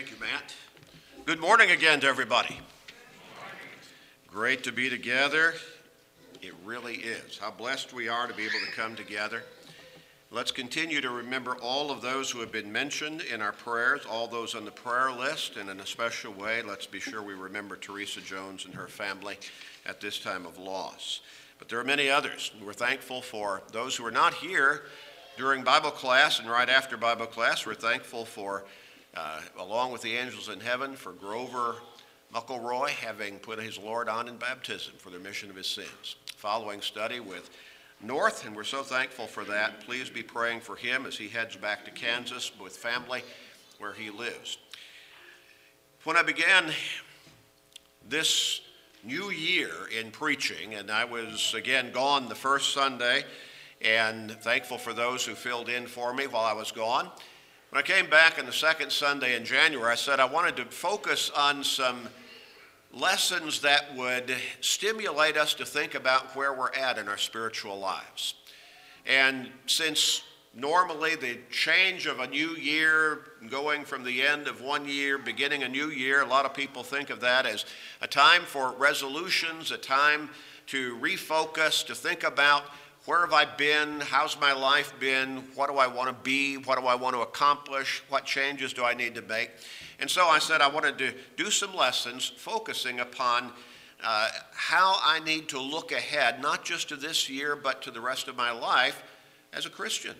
Thank you, Matt. Good morning again to everybody. Great to be together. It really is. How blessed we are to be able to come together. Let's continue to remember all of those who have been mentioned in our prayers, all those on the prayer list, and in a special way, let's be sure we remember Teresa Jones and her family at this time of loss. But there are many others. We're thankful for those who are not here during Bible class and right after Bible class. We're thankful for, uh, along with the angels in heaven, for Grover Muckleroy having put his Lord on in baptism for the remission of his sins. Following study with North, and we're so thankful for that. Please be praying for him as he heads back to Kansas with family where he lives. When I began this new year in preaching, and I was again gone the first Sunday, and thankful for those who filled in for me while I was gone. When I came back on the second Sunday in January, I said I wanted to focus on some lessons that would stimulate us to think about where we're at in our spiritual lives. And since normally the change of a new year, going from the end of one year, beginning a new year, a lot of people think of that as a time for resolutions, a time to refocus, to think about where have I been? How's my life been? What do I want to be? What do I want to accomplish? What changes do I need to make? And so I said I wanted to do some lessons focusing upon uh, how I need to look ahead, not just to this year, but to the rest of my life as a Christian.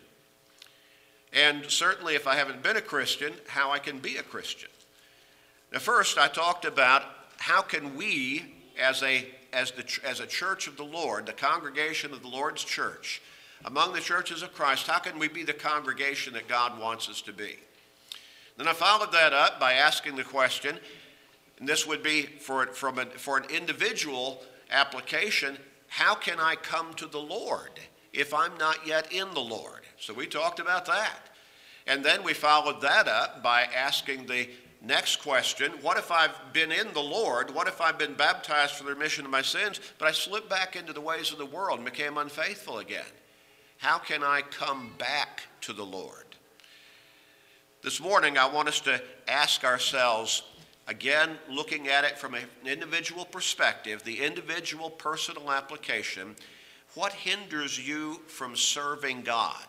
And certainly, if I haven't been a Christian, how I can be a Christian. Now, first, I talked about how can we, as a, as, the, as a church of the Lord, the congregation of the Lord's church, among the churches of Christ, how can we be the congregation that God wants us to be? Then I followed that up by asking the question, and this would be for, from a, for an individual application how can I come to the Lord if I'm not yet in the Lord? So we talked about that. And then we followed that up by asking the next question what if I've been in the Lord? What if I've been baptized for the remission of my sins, but I slipped back into the ways of the world and became unfaithful again? How can I come back to the Lord? This morning, I want us to ask ourselves, again, looking at it from an individual perspective, the individual personal application, what hinders you from serving God?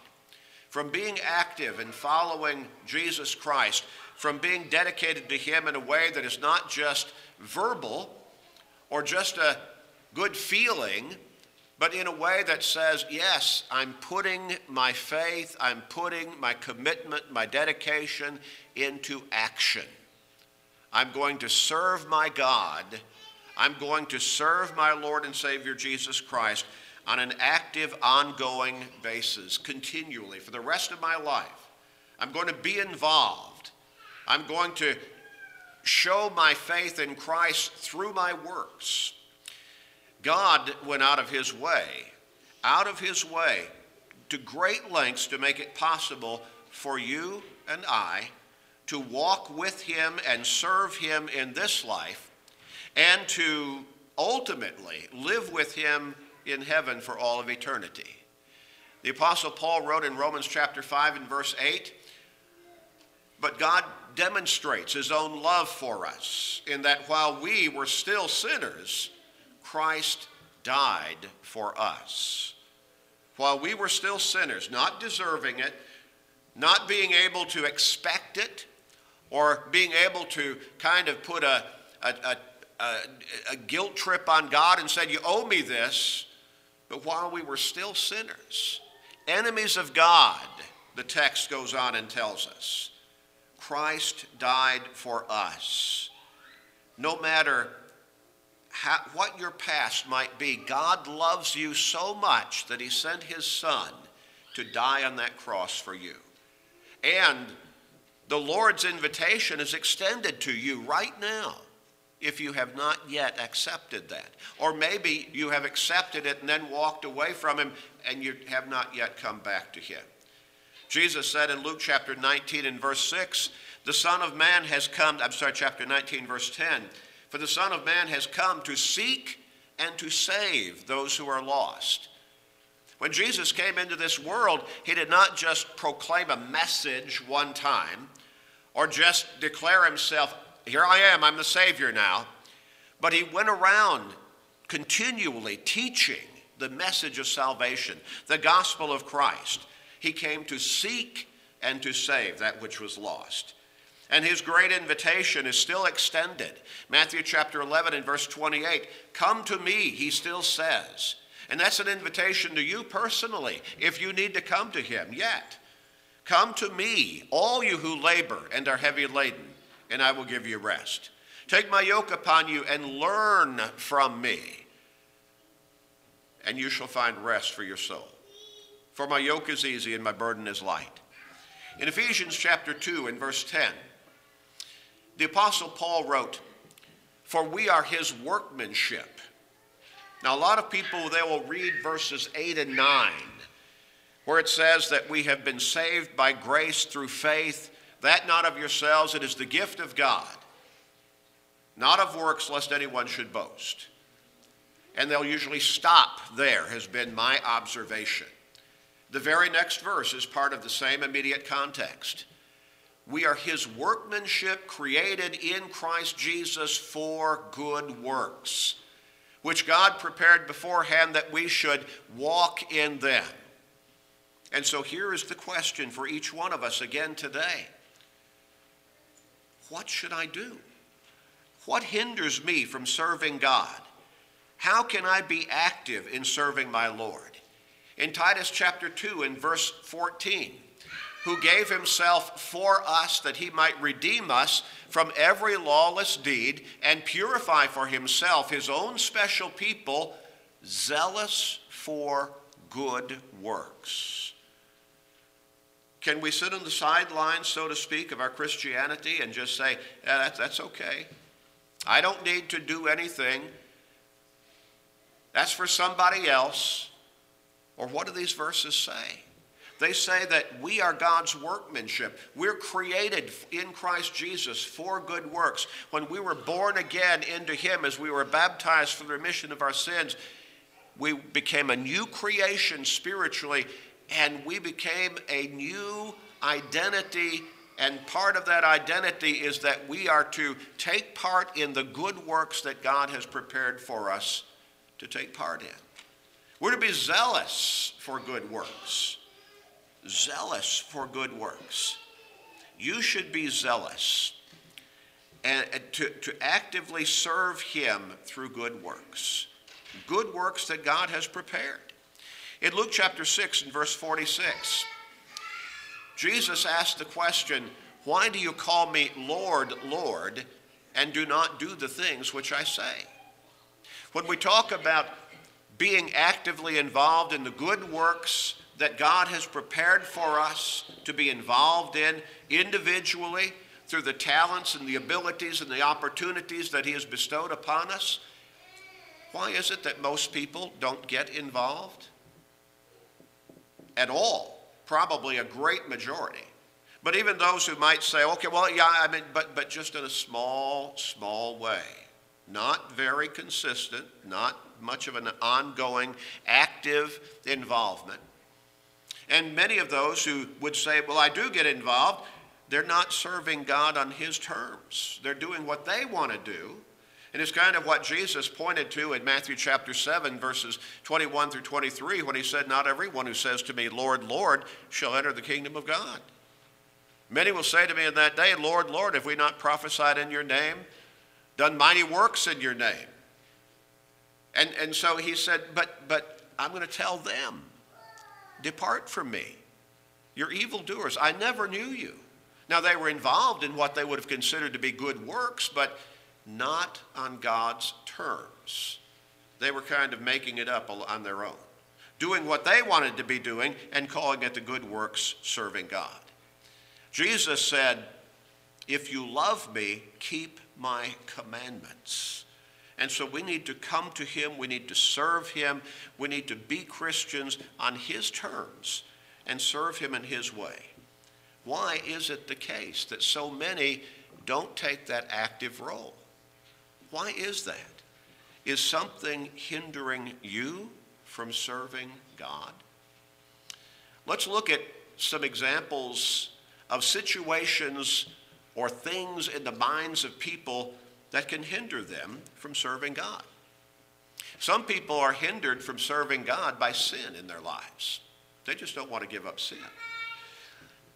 From being active and following Jesus Christ, from being dedicated to Him in a way that is not just verbal or just a good feeling, but in a way that says, yes, I'm putting my faith, I'm putting my commitment, my dedication into action. I'm going to serve my God. I'm going to serve my Lord and Savior Jesus Christ on an active, ongoing basis, continually, for the rest of my life. I'm going to be involved. I'm going to show my faith in Christ through my works. God went out of his way, out of his way, to great lengths to make it possible for you and I to walk with him and serve him in this life and to ultimately live with him in heaven for all of eternity. The Apostle Paul wrote in Romans chapter 5 and verse 8, but God demonstrates his own love for us in that while we were still sinners, Christ died for us. While we were still sinners, not deserving it, not being able to expect it, or being able to kind of put a, a, a, a, guilt trip on God and said, You owe me this. But while we were still sinners, enemies of God, the text goes on and tells us, Christ died for us. No matter how, what your past might be, God loves you so much that He sent His Son to die on that cross for you. And the Lord's invitation is extended to you right now if you have not yet accepted that. Or maybe you have accepted it and then walked away from Him and you have not yet come back to Him. Jesus said in Luke chapter 19 and verse 6, the Son of Man has come, I'm sorry, chapter 19, verse 10. For the Son of Man has come to seek and to save those who are lost. When Jesus came into this world, he did not just proclaim a message one time or just declare himself, Here I am, I'm the Savior now. But he went around continually teaching the message of salvation, the gospel of Christ. He came to seek and to save that which was lost. And his great invitation is still extended. Matthew chapter 11 and verse 28 Come to me, he still says. And that's an invitation to you personally if you need to come to him yet. Come to me, all you who labor and are heavy laden, and I will give you rest. Take my yoke upon you and learn from me, and you shall find rest for your soul. For my yoke is easy and my burden is light. In Ephesians chapter 2 and verse 10, the Apostle Paul wrote, For we are his workmanship. Now, a lot of people, they will read verses 8 and 9 where it says that we have been saved by grace through faith, that not of yourselves, it is the gift of God, not of works, lest anyone should boast. And they'll usually stop there, has been my observation. The very next verse is part of the same immediate context. We are his workmanship created in Christ Jesus for good works, which God prepared beforehand that we should walk in them. And so here is the question for each one of us again today What should I do? What hinders me from serving God? How can I be active in serving my Lord? In Titus chapter 2, in verse 14, who gave himself for us that he might redeem us from every lawless deed and purify for himself his own special people, zealous for good works. Can we sit on the sidelines, so to speak, of our Christianity and just say, yeah, that's, that's okay? I don't need to do anything. That's for somebody else. Or what do these verses say? They say that we are God's workmanship. We're created in Christ Jesus for good works. When we were born again into Him, as we were baptized for the remission of our sins, we became a new creation spiritually and we became a new identity. And part of that identity is that we are to take part in the good works that God has prepared for us to take part in. We're to be zealous for good works. Zealous for good works. You should be zealous and to, to actively serve Him through good works. Good works that God has prepared. In Luke chapter 6 and verse 46, Jesus asked the question, Why do you call me Lord, Lord, and do not do the things which I say? When we talk about being actively involved in the good works that God has prepared for us to be involved in individually through the talents and the abilities and the opportunities that He has bestowed upon us, why is it that most people don't get involved? at all, probably a great majority. But even those who might say, okay, well, yeah, I mean, but, but just in a small, small way, not very consistent, not much of an ongoing, active involvement. And many of those who would say, well, I do get involved, they're not serving God on His terms. They're doing what they want to do and it's kind of what Jesus pointed to in Matthew chapter 7, verses 21 through 23, when he said, Not everyone who says to me, Lord, Lord, shall enter the kingdom of God. Many will say to me in that day, Lord, Lord, have we not prophesied in your name, done mighty works in your name? And, and so he said, But, but I'm going to tell them, Depart from me. You're evildoers. I never knew you. Now, they were involved in what they would have considered to be good works, but not on God's terms. They were kind of making it up on their own, doing what they wanted to be doing and calling it the good works serving God. Jesus said, If you love me, keep my commandments. And so we need to come to him, we need to serve him, we need to be Christians on his terms and serve him in his way. Why is it the case that so many don't take that active role? Why is that? Is something hindering you from serving God? Let's look at some examples of situations or things in the minds of people that can hinder them from serving God. Some people are hindered from serving God by sin in their lives. They just don't want to give up sin.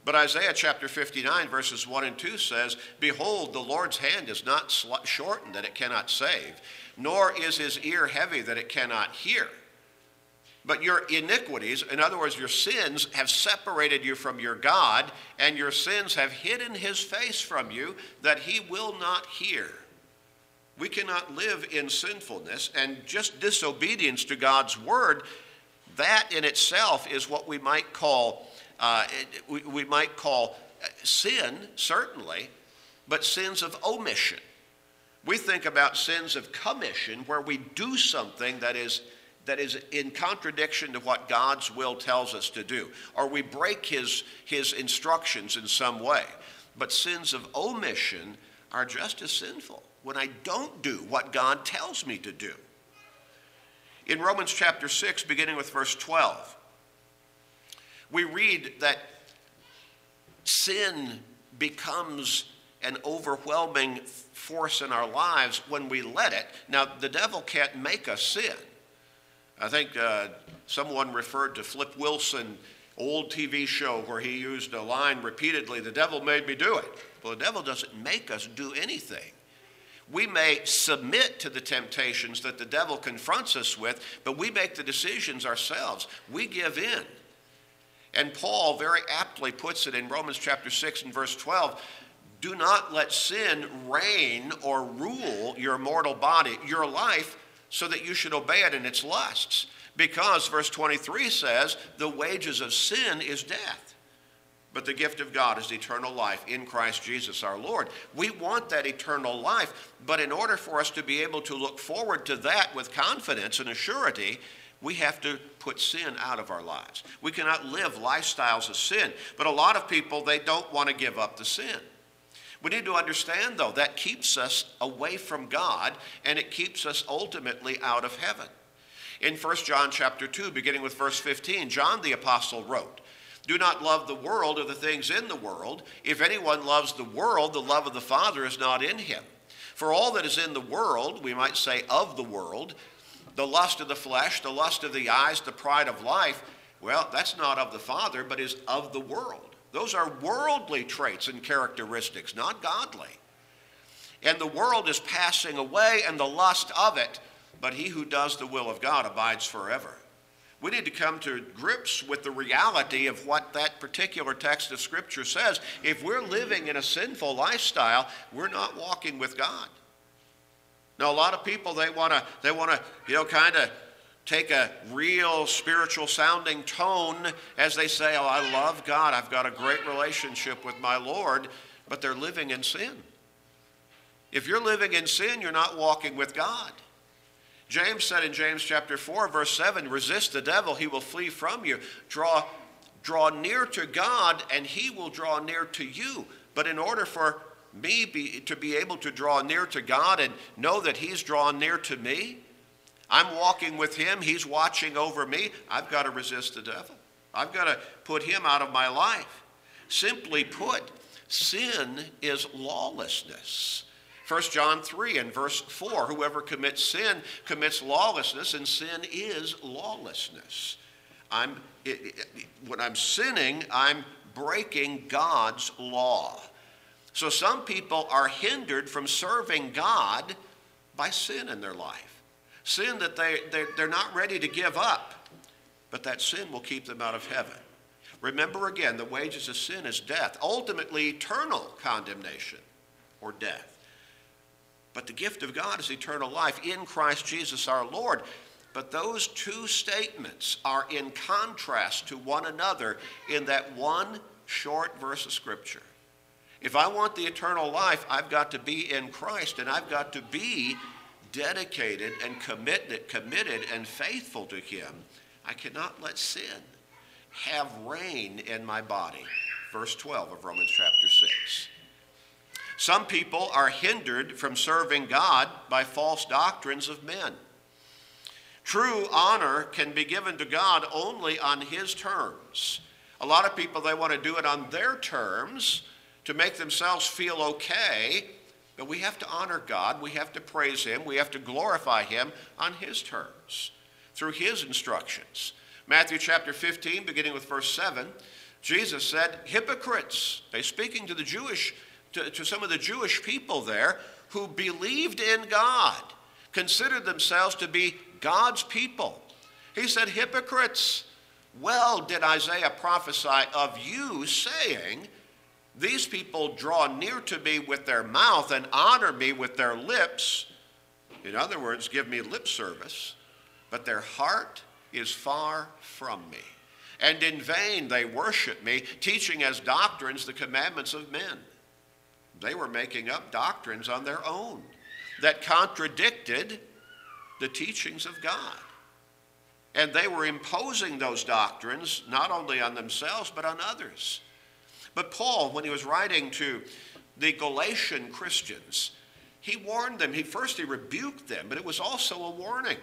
But Isaiah chapter 59, verses 1 and 2 says, Behold, the Lord's hand is not shortened that it cannot save, nor is his ear heavy that it cannot hear. But your iniquities, in other words, your sins, have separated you from your God, and your sins have hidden his face from you that he will not hear. We cannot live in sinfulness, and just disobedience to God's word, that in itself is what we might call, uh, we, we might call uh, sin, certainly, but sins of omission. We think about sins of commission, where we do something that is that is in contradiction to what God's will tells us to do, or we break his, his instructions in some way. But sins of omission are just as sinful when I don't do what God tells me to do. In Romans chapter 6, beginning with verse 12, we read that sin becomes an overwhelming force in our lives when we let it. Now, the devil can't make us sin. I think uh, someone referred to Flip Wilson old TV show where he used a line repeatedly, the devil made me do it. Well, the devil doesn't make us do anything. We may submit to the temptations that the devil confronts us with, but we make the decisions ourselves. We give in. And Paul very aptly puts it in Romans chapter 6 and verse 12 do not let sin reign or rule your mortal body, your life, so that you should obey it in its lusts. Because, verse 23 says, the wages of sin is death. But the gift of God is eternal life in Christ Jesus our Lord. We want that eternal life, but in order for us to be able to look forward to that with confidence and assurity, we have to put sin out of our lives. We cannot live lifestyles of sin. But a lot of people, they don't want to give up the sin. We need to understand, though, that keeps us away from God and it keeps us ultimately out of heaven. In 1 John chapter 2, beginning with verse 15, John the apostle wrote, Do not love the world or the things in the world. If anyone loves the world, the love of the Father is not in him. For all that is in the world, we might say of the world, the lust of the flesh, the lust of the eyes, the pride of life, well, that's not of the Father, but is of the world. Those are worldly traits and characteristics, not godly. And the world is passing away and the lust of it, but he who does the will of God abides forever. We need to come to grips with the reality of what that particular text of Scripture says. If we're living in a sinful lifestyle, we're not walking with God. Now, a lot of people they want to they want to you know kind of take a real spiritual sounding tone as they say, Oh, I love God. I've got a great relationship with my Lord, but they're living in sin. If you're living in sin, you're not walking with God. James said in James chapter 4, verse 7, resist the devil, he will flee from you. Draw, draw near to God, and he will draw near to you. But in order for me be, to be able to draw near to God and know that he's drawn near to me, I'm walking with him, he's watching over me. I've got to resist the devil. I've got to put him out of my life. Simply put, sin is lawlessness. 1 John 3 and verse 4 Whoever commits sin commits lawlessness, and sin is lawlessness. I'm, it, it, when I'm sinning, I'm breaking God's law. So some people are hindered from serving God by sin in their life sin that they, they're, they're not ready to give up, but that sin will keep them out of heaven. Remember again, the wages of sin is death, ultimately eternal condemnation or death. But the gift of God is eternal life in Christ Jesus our Lord. But those two statements are in contrast to one another in that one short verse of Scripture. If I want the eternal life, I've got to be in Christ and I've got to be dedicated and committed, committed and faithful to Him, I cannot let sin have reign in my body. Verse 12 of Romans chapter 6. Some people are hindered from serving God by false doctrines of men. True honor can be given to God only on His terms. A lot of people, they want to do it on their terms, to make themselves feel okay, but we have to honor God, we have to praise Him, we have to glorify Him on His terms, through His instructions. Matthew chapter 15, beginning with verse 7, Jesus said, Hypocrites, they speaking to the Jewish, to, to some of the Jewish people there who believed in God, considered themselves to be God's people. He said, Hypocrites, well did Isaiah prophesy of you, saying, These people draw near to me with their mouth and honor me with their lips. In other words, give me lip service, but their heart is far from me. And in vain they worship me, teaching as doctrines the commandments of men. They were making up doctrines on their own that contradicted the teachings of God. And they were imposing those doctrines not only on themselves, but on others. But Paul, when he was writing to the Galatian Christians, he warned them. He first he rebuked them, but it was also a warning.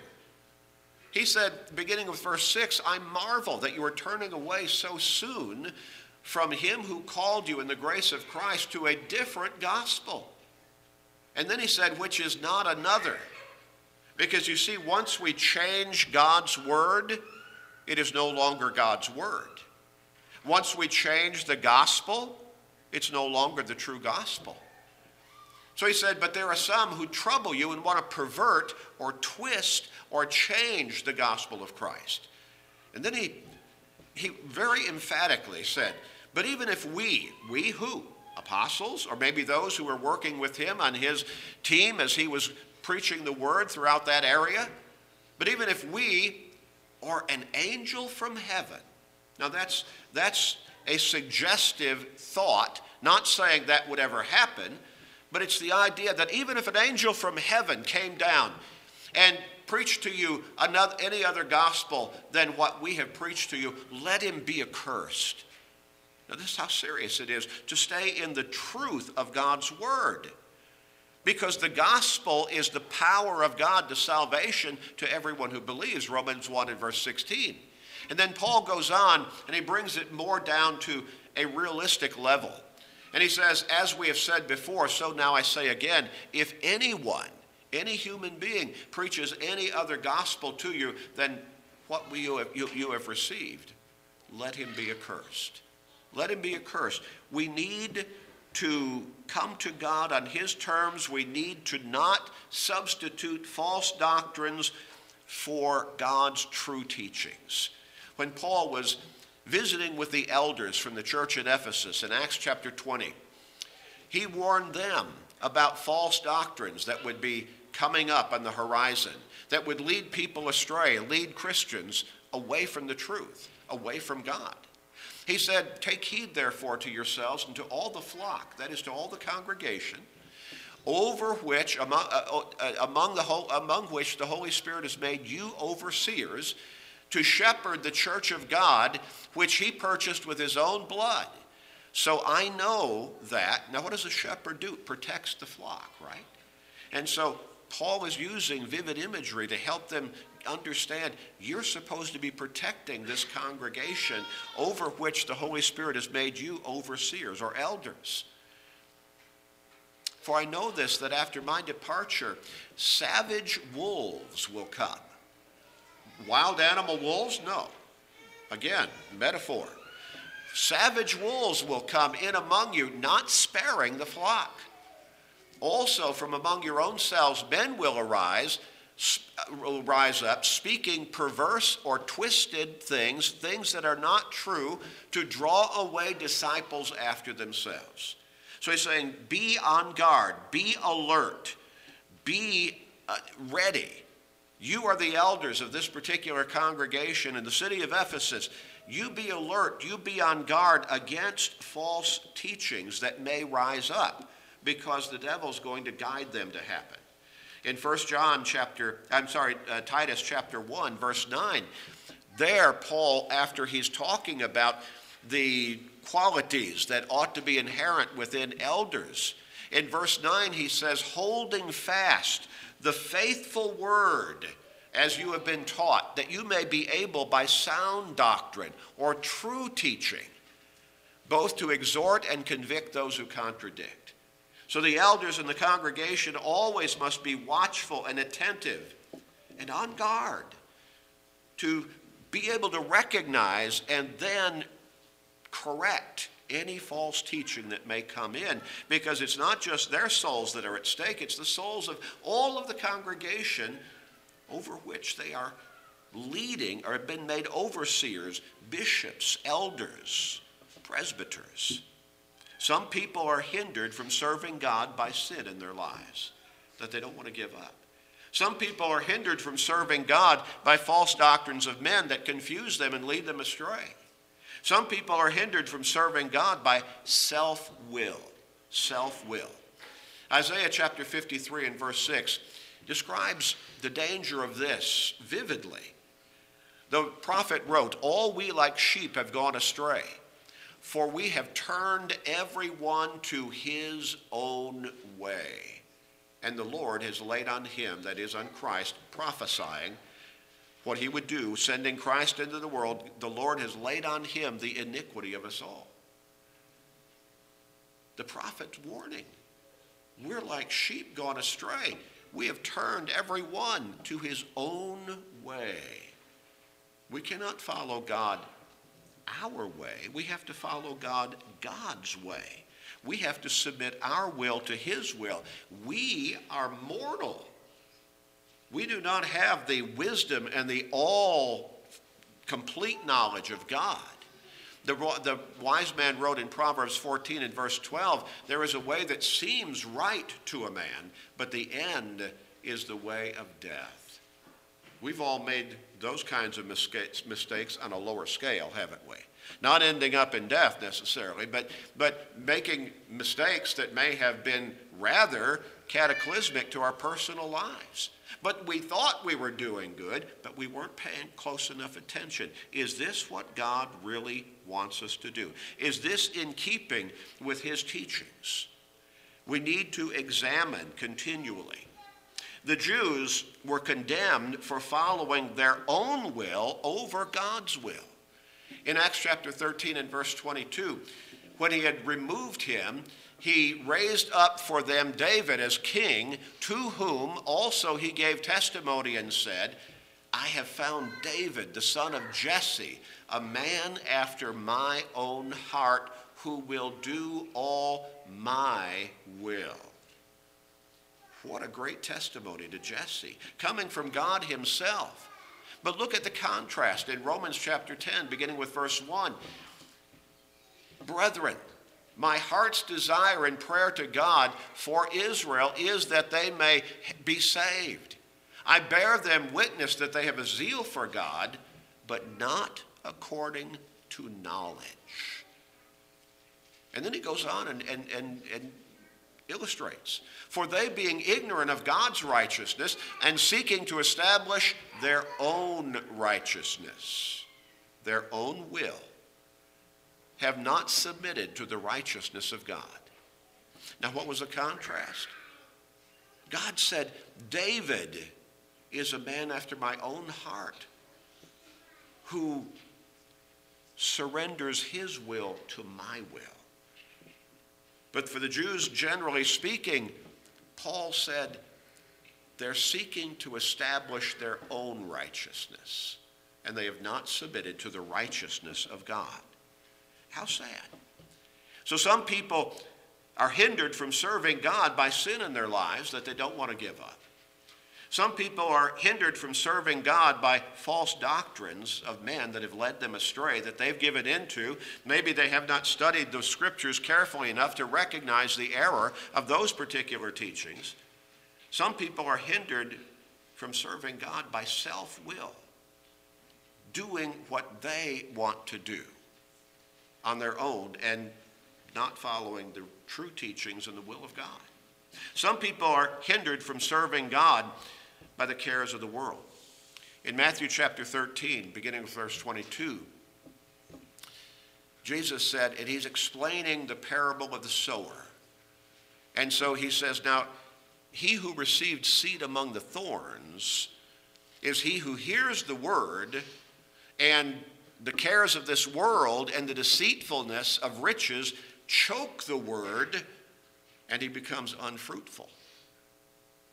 He said, beginning with verse 6, I marvel that you are turning away so soon from him who called you in the grace of Christ to a different gospel. And then he said, which is not another. Because you see, once we change God's word, it is no longer God's word. Once we change the gospel, it's no longer the true gospel. So he said, But there are some who trouble you and want to pervert or twist or change the gospel of Christ. And then he, he very emphatically said, But even if we, we who? Apostles, or maybe those who were working with him on his team as he was preaching the word throughout that area, but even if we or an angel from heaven, now that's, that's a suggestive thought, not saying that would ever happen but it's the idea that even if an angel from heaven came down and preached to you another, any other gospel than what we have preached to you, let him be accursed. Now, this is how serious it is to stay in the truth of God's word. Because the gospel is the power of God to salvation to everyone who believes, Romans 1 and verse 16. And then Paul goes on and he brings it more down to a realistic level. And he says, As we have said before, so now I say again, if anyone, any human being, preaches any other gospel to you than what you have, you, you have received, let him be accursed. Let him be accursed. We need to come to God on his terms. We need to not substitute false doctrines for God's true teachings. When Paul was visiting with the elders from the church in Ephesus in Acts chapter 20, he warned them about false doctrines that would be coming up on the horizon, that would lead people astray, lead Christians away from the truth, away from God. He said, Take heed, therefore, to yourselves and to all the flock, that is, to all the congregation, over which, among, uh, uh, among, the whole, among which the Holy Spirit has made you overseers to shepherd the church of God, which he purchased with his own blood. So I know that. Now, what does a shepherd do? Protects the flock, right? And so Paul is using vivid imagery to help them understand you're supposed to be protecting this congregation over which the Holy Spirit has made you overseers or elders. For I know this, that after my departure, savage wolves will come Wild animal wolves? No. Again, metaphor. Savage wolves will come in among you, not sparing the flock. Also, from among your own selves, men will arise, will rise up, speaking perverse or twisted things, things that are not true, to draw away disciples after themselves. So he's saying, be on guard, be alert, be uh, ready you are the elders of this particular congregation in the city of Ephesus. You be alert, you be on guard against false teachings that may rise up because the devil's going to guide them to happen. In 1 John chapter, I'm sorry, uh, Titus chapter 1, verse 9, there, Paul, after he's talking about the qualities that ought to be inherent within elders, in verse 9 he says, holding fast the faithful word as you have been taught, that you may be able by sound doctrine or true teaching both to exhort and convict those who contradict. So the elders in the congregation always must be watchful and attentive and on guard to be able to recognize and then correct any false teaching that may come in because it's not just their souls that are at stake, it's the souls of all of the congregation over which they are leading or have been made overseers, bishops, elders, presbyters. Some people are hindered from serving God by sin in their lives that they don't want to give up. Some people are hindered from serving God by false doctrines of men that confuse them and lead them astray. Some people are hindered from serving God by self will. Self will. Isaiah chapter 53 and verse 6 describes the danger of this vividly. The prophet wrote, All we like sheep have gone astray, for we have turned every one to his own way. And the Lord has laid on him, that is, on Christ, prophesying what he would do, sending Christ into the world, the Lord has laid on him the iniquity of us all. The prophet's warning. We're like sheep gone astray. We have turned every one to his own way. We cannot follow God our way. We have to follow God God's way. We have to submit our will to his will. We are mortal. We do not have the wisdom and the all complete knowledge of God. The, the wise man wrote in Proverbs 14 and verse 12 there is a way that seems right to a man, but the end is the way of death. We've all made those kinds of mistakes on a lower scale, haven't we? Not ending up in death necessarily, but, but making mistakes that may have been rather cataclysmic to our personal lives. But we thought we were doing good, but we weren't paying close enough attention. Is this what God really wants us to do? Is this in keeping with His teachings? We need to examine continually. The Jews were condemned for following their own will over God's will. In Acts chapter 13 and verse 22, when he had removed him, he raised up for them David as king, to whom also he gave testimony and said, I have found David, the son of Jesse, a man after my own heart, who will do all my will. What a great testimony to Jesse, coming from God Himself. But look at the contrast in Romans chapter 10, beginning with verse 1. Brethren, my heart's desire and prayer to God for Israel is that they may be saved. I bear them witness that they have a zeal for God, but not according to knowledge. And then he goes on and, and, and, and illustrates. For they, being ignorant of God's righteousness and seeking to establish their own righteousness, their own will, have not submitted to the righteousness of God. Now, what was the contrast? God said, David is a man after my own heart who surrenders his will to my will. But for the Jews, generally speaking, Paul said they're seeking to establish their own righteousness, and they have not submitted to the righteousness of God. How sad. So some people are hindered from serving God by sin in their lives that they don't want to give up. Some people are hindered from serving God by false doctrines of men that have led them astray, that they've given into. Maybe they have not studied the scriptures carefully enough to recognize the error of those particular teachings. Some people are hindered from serving God by self will, doing what they want to do on their own and not following the true teachings and the will of God. Some people are hindered from serving God by the cares of the world. In Matthew chapter 13, beginning with verse 22, Jesus said, and he's explaining the parable of the sower. And so he says, Now, he who received seed among the thorns is he who hears the word and the cares of this world and the deceitfulness of riches choke the word and he becomes unfruitful.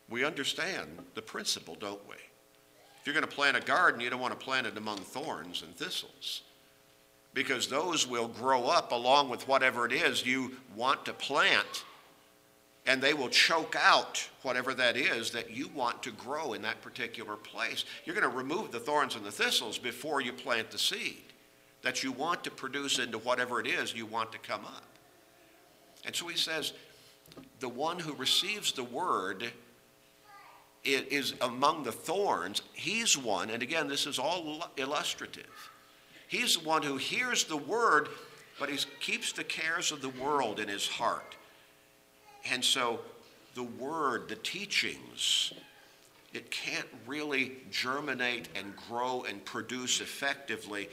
We understand the principle, don't we? If you're going to plant a garden, you don't want to plant it among thorns and thistles because those will grow up along with whatever it is you want to plant and they will choke out whatever that is that you want to grow in that particular place. You're going to remove the thorns and the thistles before you plant the seed that you want to produce into whatever it is you want to come up. And so he says, the one who receives the word is among the thorns. He's one, and again, this is all illustrative. He's the one who hears the word, but he keeps the cares of the world in his heart. And so the word, the teachings, it can't really germinate and grow and produce effectively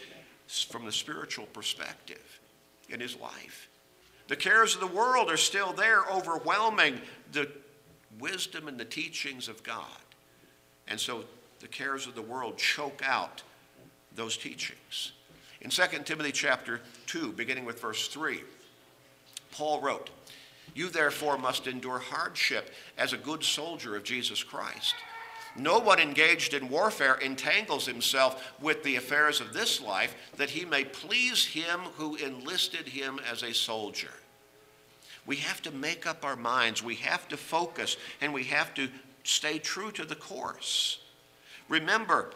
from the spiritual perspective in his life. The cares of the world are still there, overwhelming the wisdom and the teachings of God. And so the cares of the world choke out those teachings. In 2 Timothy chapter 2, beginning with verse 3, Paul wrote, You therefore must endure hardship as a good soldier of Jesus Christ. No one engaged in warfare entangles himself with the affairs of this life that he may please him who enlisted him as a soldier. We have to make up our minds, we have to focus, and we have to stay true to the course. Remember,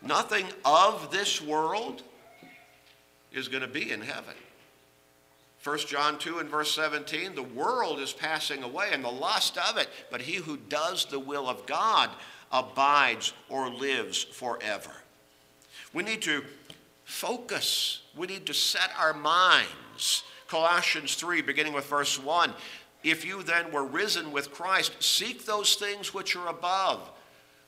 nothing of this world is going to be in heaven. 1 John 2 and verse 17 the world is passing away and the lust of it, but he who does the will of God abides or lives forever. We need to focus, we need to set our minds. Colossians 3, beginning with verse 1 If you then were risen with Christ, seek those things which are above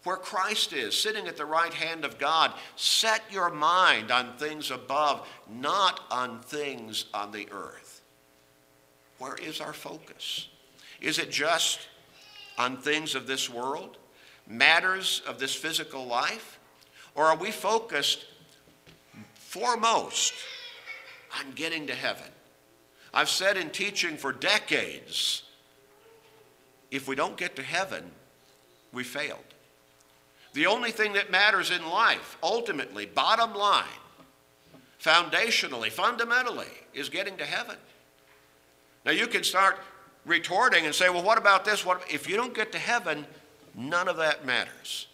where Christ is, sitting at the right hand of God. Set your mind on things above, not on things on the earth. Where is our focus? Is it just on things of this world? matters of this physical life? Or are we focused foremost on getting to heaven? I've said in teaching for decades if we don't get to heaven, we failed. The only thing that matters in life, ultimately, bottom line, foundationally, fundamentally, is getting to heaven. Now you can start retorting and say, well, what about this? What if you don't get to heaven, None of that matters.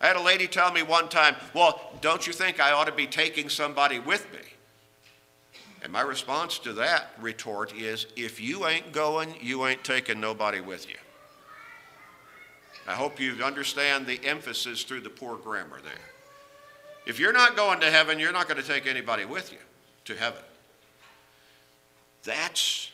I had a lady tell me one time, Well, don't you think I ought to be taking somebody with me? And my response to that retort is if you ain't going, you ain't taking nobody with you. I hope you understand the emphasis through the poor grammar there. If you're not going to heaven, you're not going to take anybody with you to heaven. That's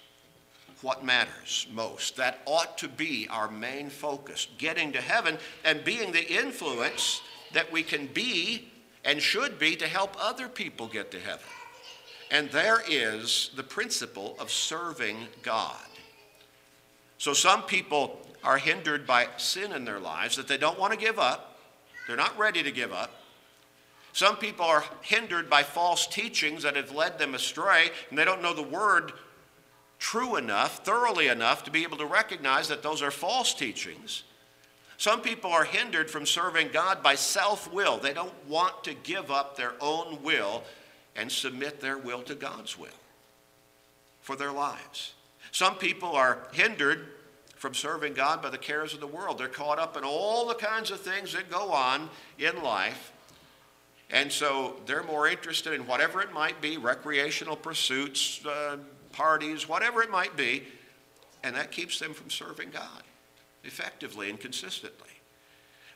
what matters most. That ought to be our main focus getting to heaven and being the influence that we can be and should be to help other people get to heaven. And there is the principle of serving God. So some people are hindered by sin in their lives that they don't want to give up, they're not ready to give up. Some people are hindered by false teachings that have led them astray, and they don't know the word true enough, thoroughly enough to be able to recognize that those are false teachings. Some people are hindered from serving God by self will. They don't want to give up their own will and submit their will to God's will for their lives. Some people are hindered from serving God by the cares of the world. They're caught up in all the kinds of things that go on in life. And so they're more interested in whatever it might be recreational pursuits, uh, parties, whatever it might be, and that keeps them from serving God effectively and consistently.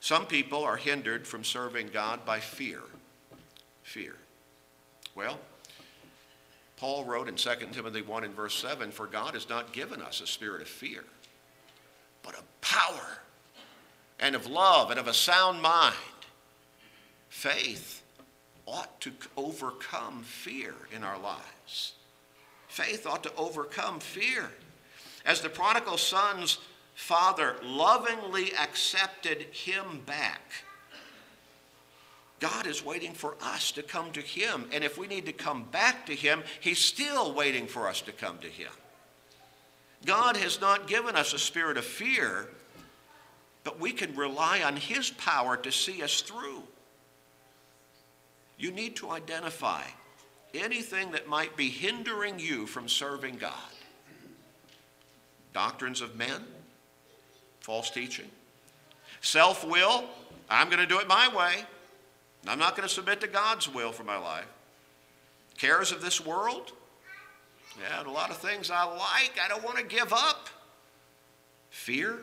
Some people are hindered from serving God by fear. Fear. Well, Paul wrote in 2 Timothy 1 and verse 7 For God has not given us a spirit of fear, but of power and of love and of a sound mind. Faith ought to overcome fear in our lives. Faith ought to overcome fear. As the prodigal son's father lovingly accepted him back, God is waiting for us to come to Him. And if we need to come back to Him, He's still waiting for us to come to Him. God has not given us a spirit of fear, but we can rely on His power to see us through. You need to identify anything that might be hindering you from serving God. Doctrines of men, false teaching, self will, I'm going to do it my way. I'm not going to submit to God's will for my life. Cares of this world, yeah, a lot of things I like, I don't want to give up. Fear,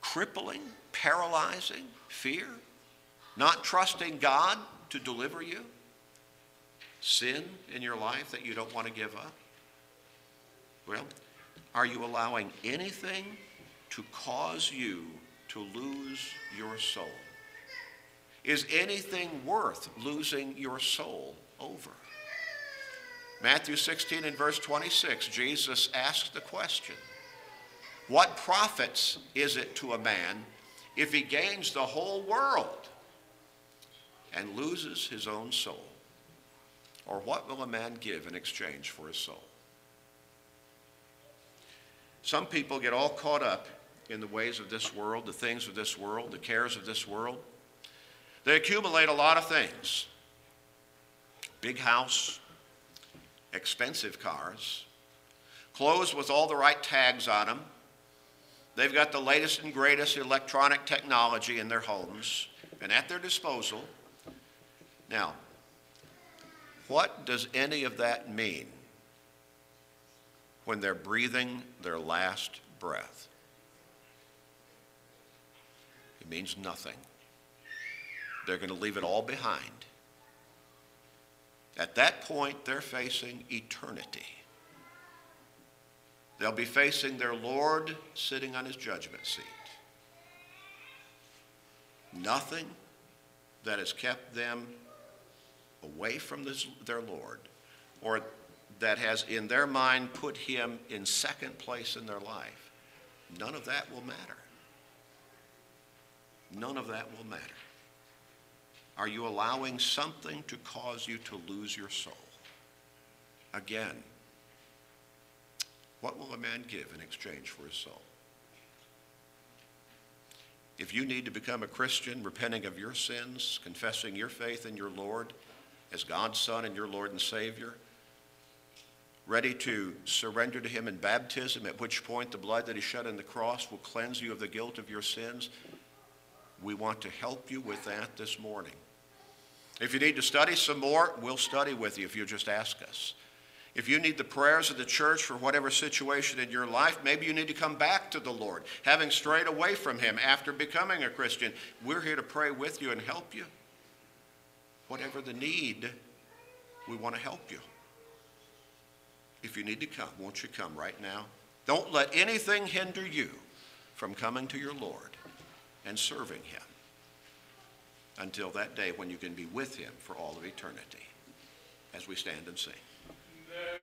crippling, paralyzing fear, not trusting God to deliver you, sin in your life that you don't want to give up. Well, are you allowing anything to cause you to lose your soul? Is anything worth losing your soul over? Matthew 16 and verse 26, Jesus asked the question What profits is it to a man if he gains the whole world and loses his own soul? Or what will a man give in exchange for his soul? Some people get all caught up in the ways of this world, the things of this world, the cares of this world. They accumulate a lot of things big house, expensive cars, clothes with all the right tags on them. They've got the latest and greatest electronic technology in their homes and at their disposal. Now, what does any of that mean when they're breathing their last breath? It means nothing. They're going to leave it all behind. At that point, they're facing eternity. They'll be facing their Lord sitting on his judgment seat. Nothing that has kept them away from this, their Lord or that has in their mind put him in second place in their life, none of that will matter. None of that will matter. Are you allowing something to cause you to lose your soul? Again, what will a man give in exchange for his soul? If you need to become a Christian, repenting of your sins, confessing your faith in your Lord as God's Son and your Lord and Savior, ready to surrender to Him in baptism, at which point the blood that He shed on the cross will cleanse you of the guilt of your sins, we want to help you with that this morning. If you need to study some more, we'll study with you if you just ask us. If you need the prayers of the church for whatever situation in your life, maybe you need to come back to the Lord, having strayed away from Him after becoming a Christian. We're here to pray with you and help you. Whatever the need, we want to help you. If you need to come, won't you come right now? Don't let anything hinder you from coming to your Lord and serving Him until that day when you can be with Him for all of eternity as we stand and sing.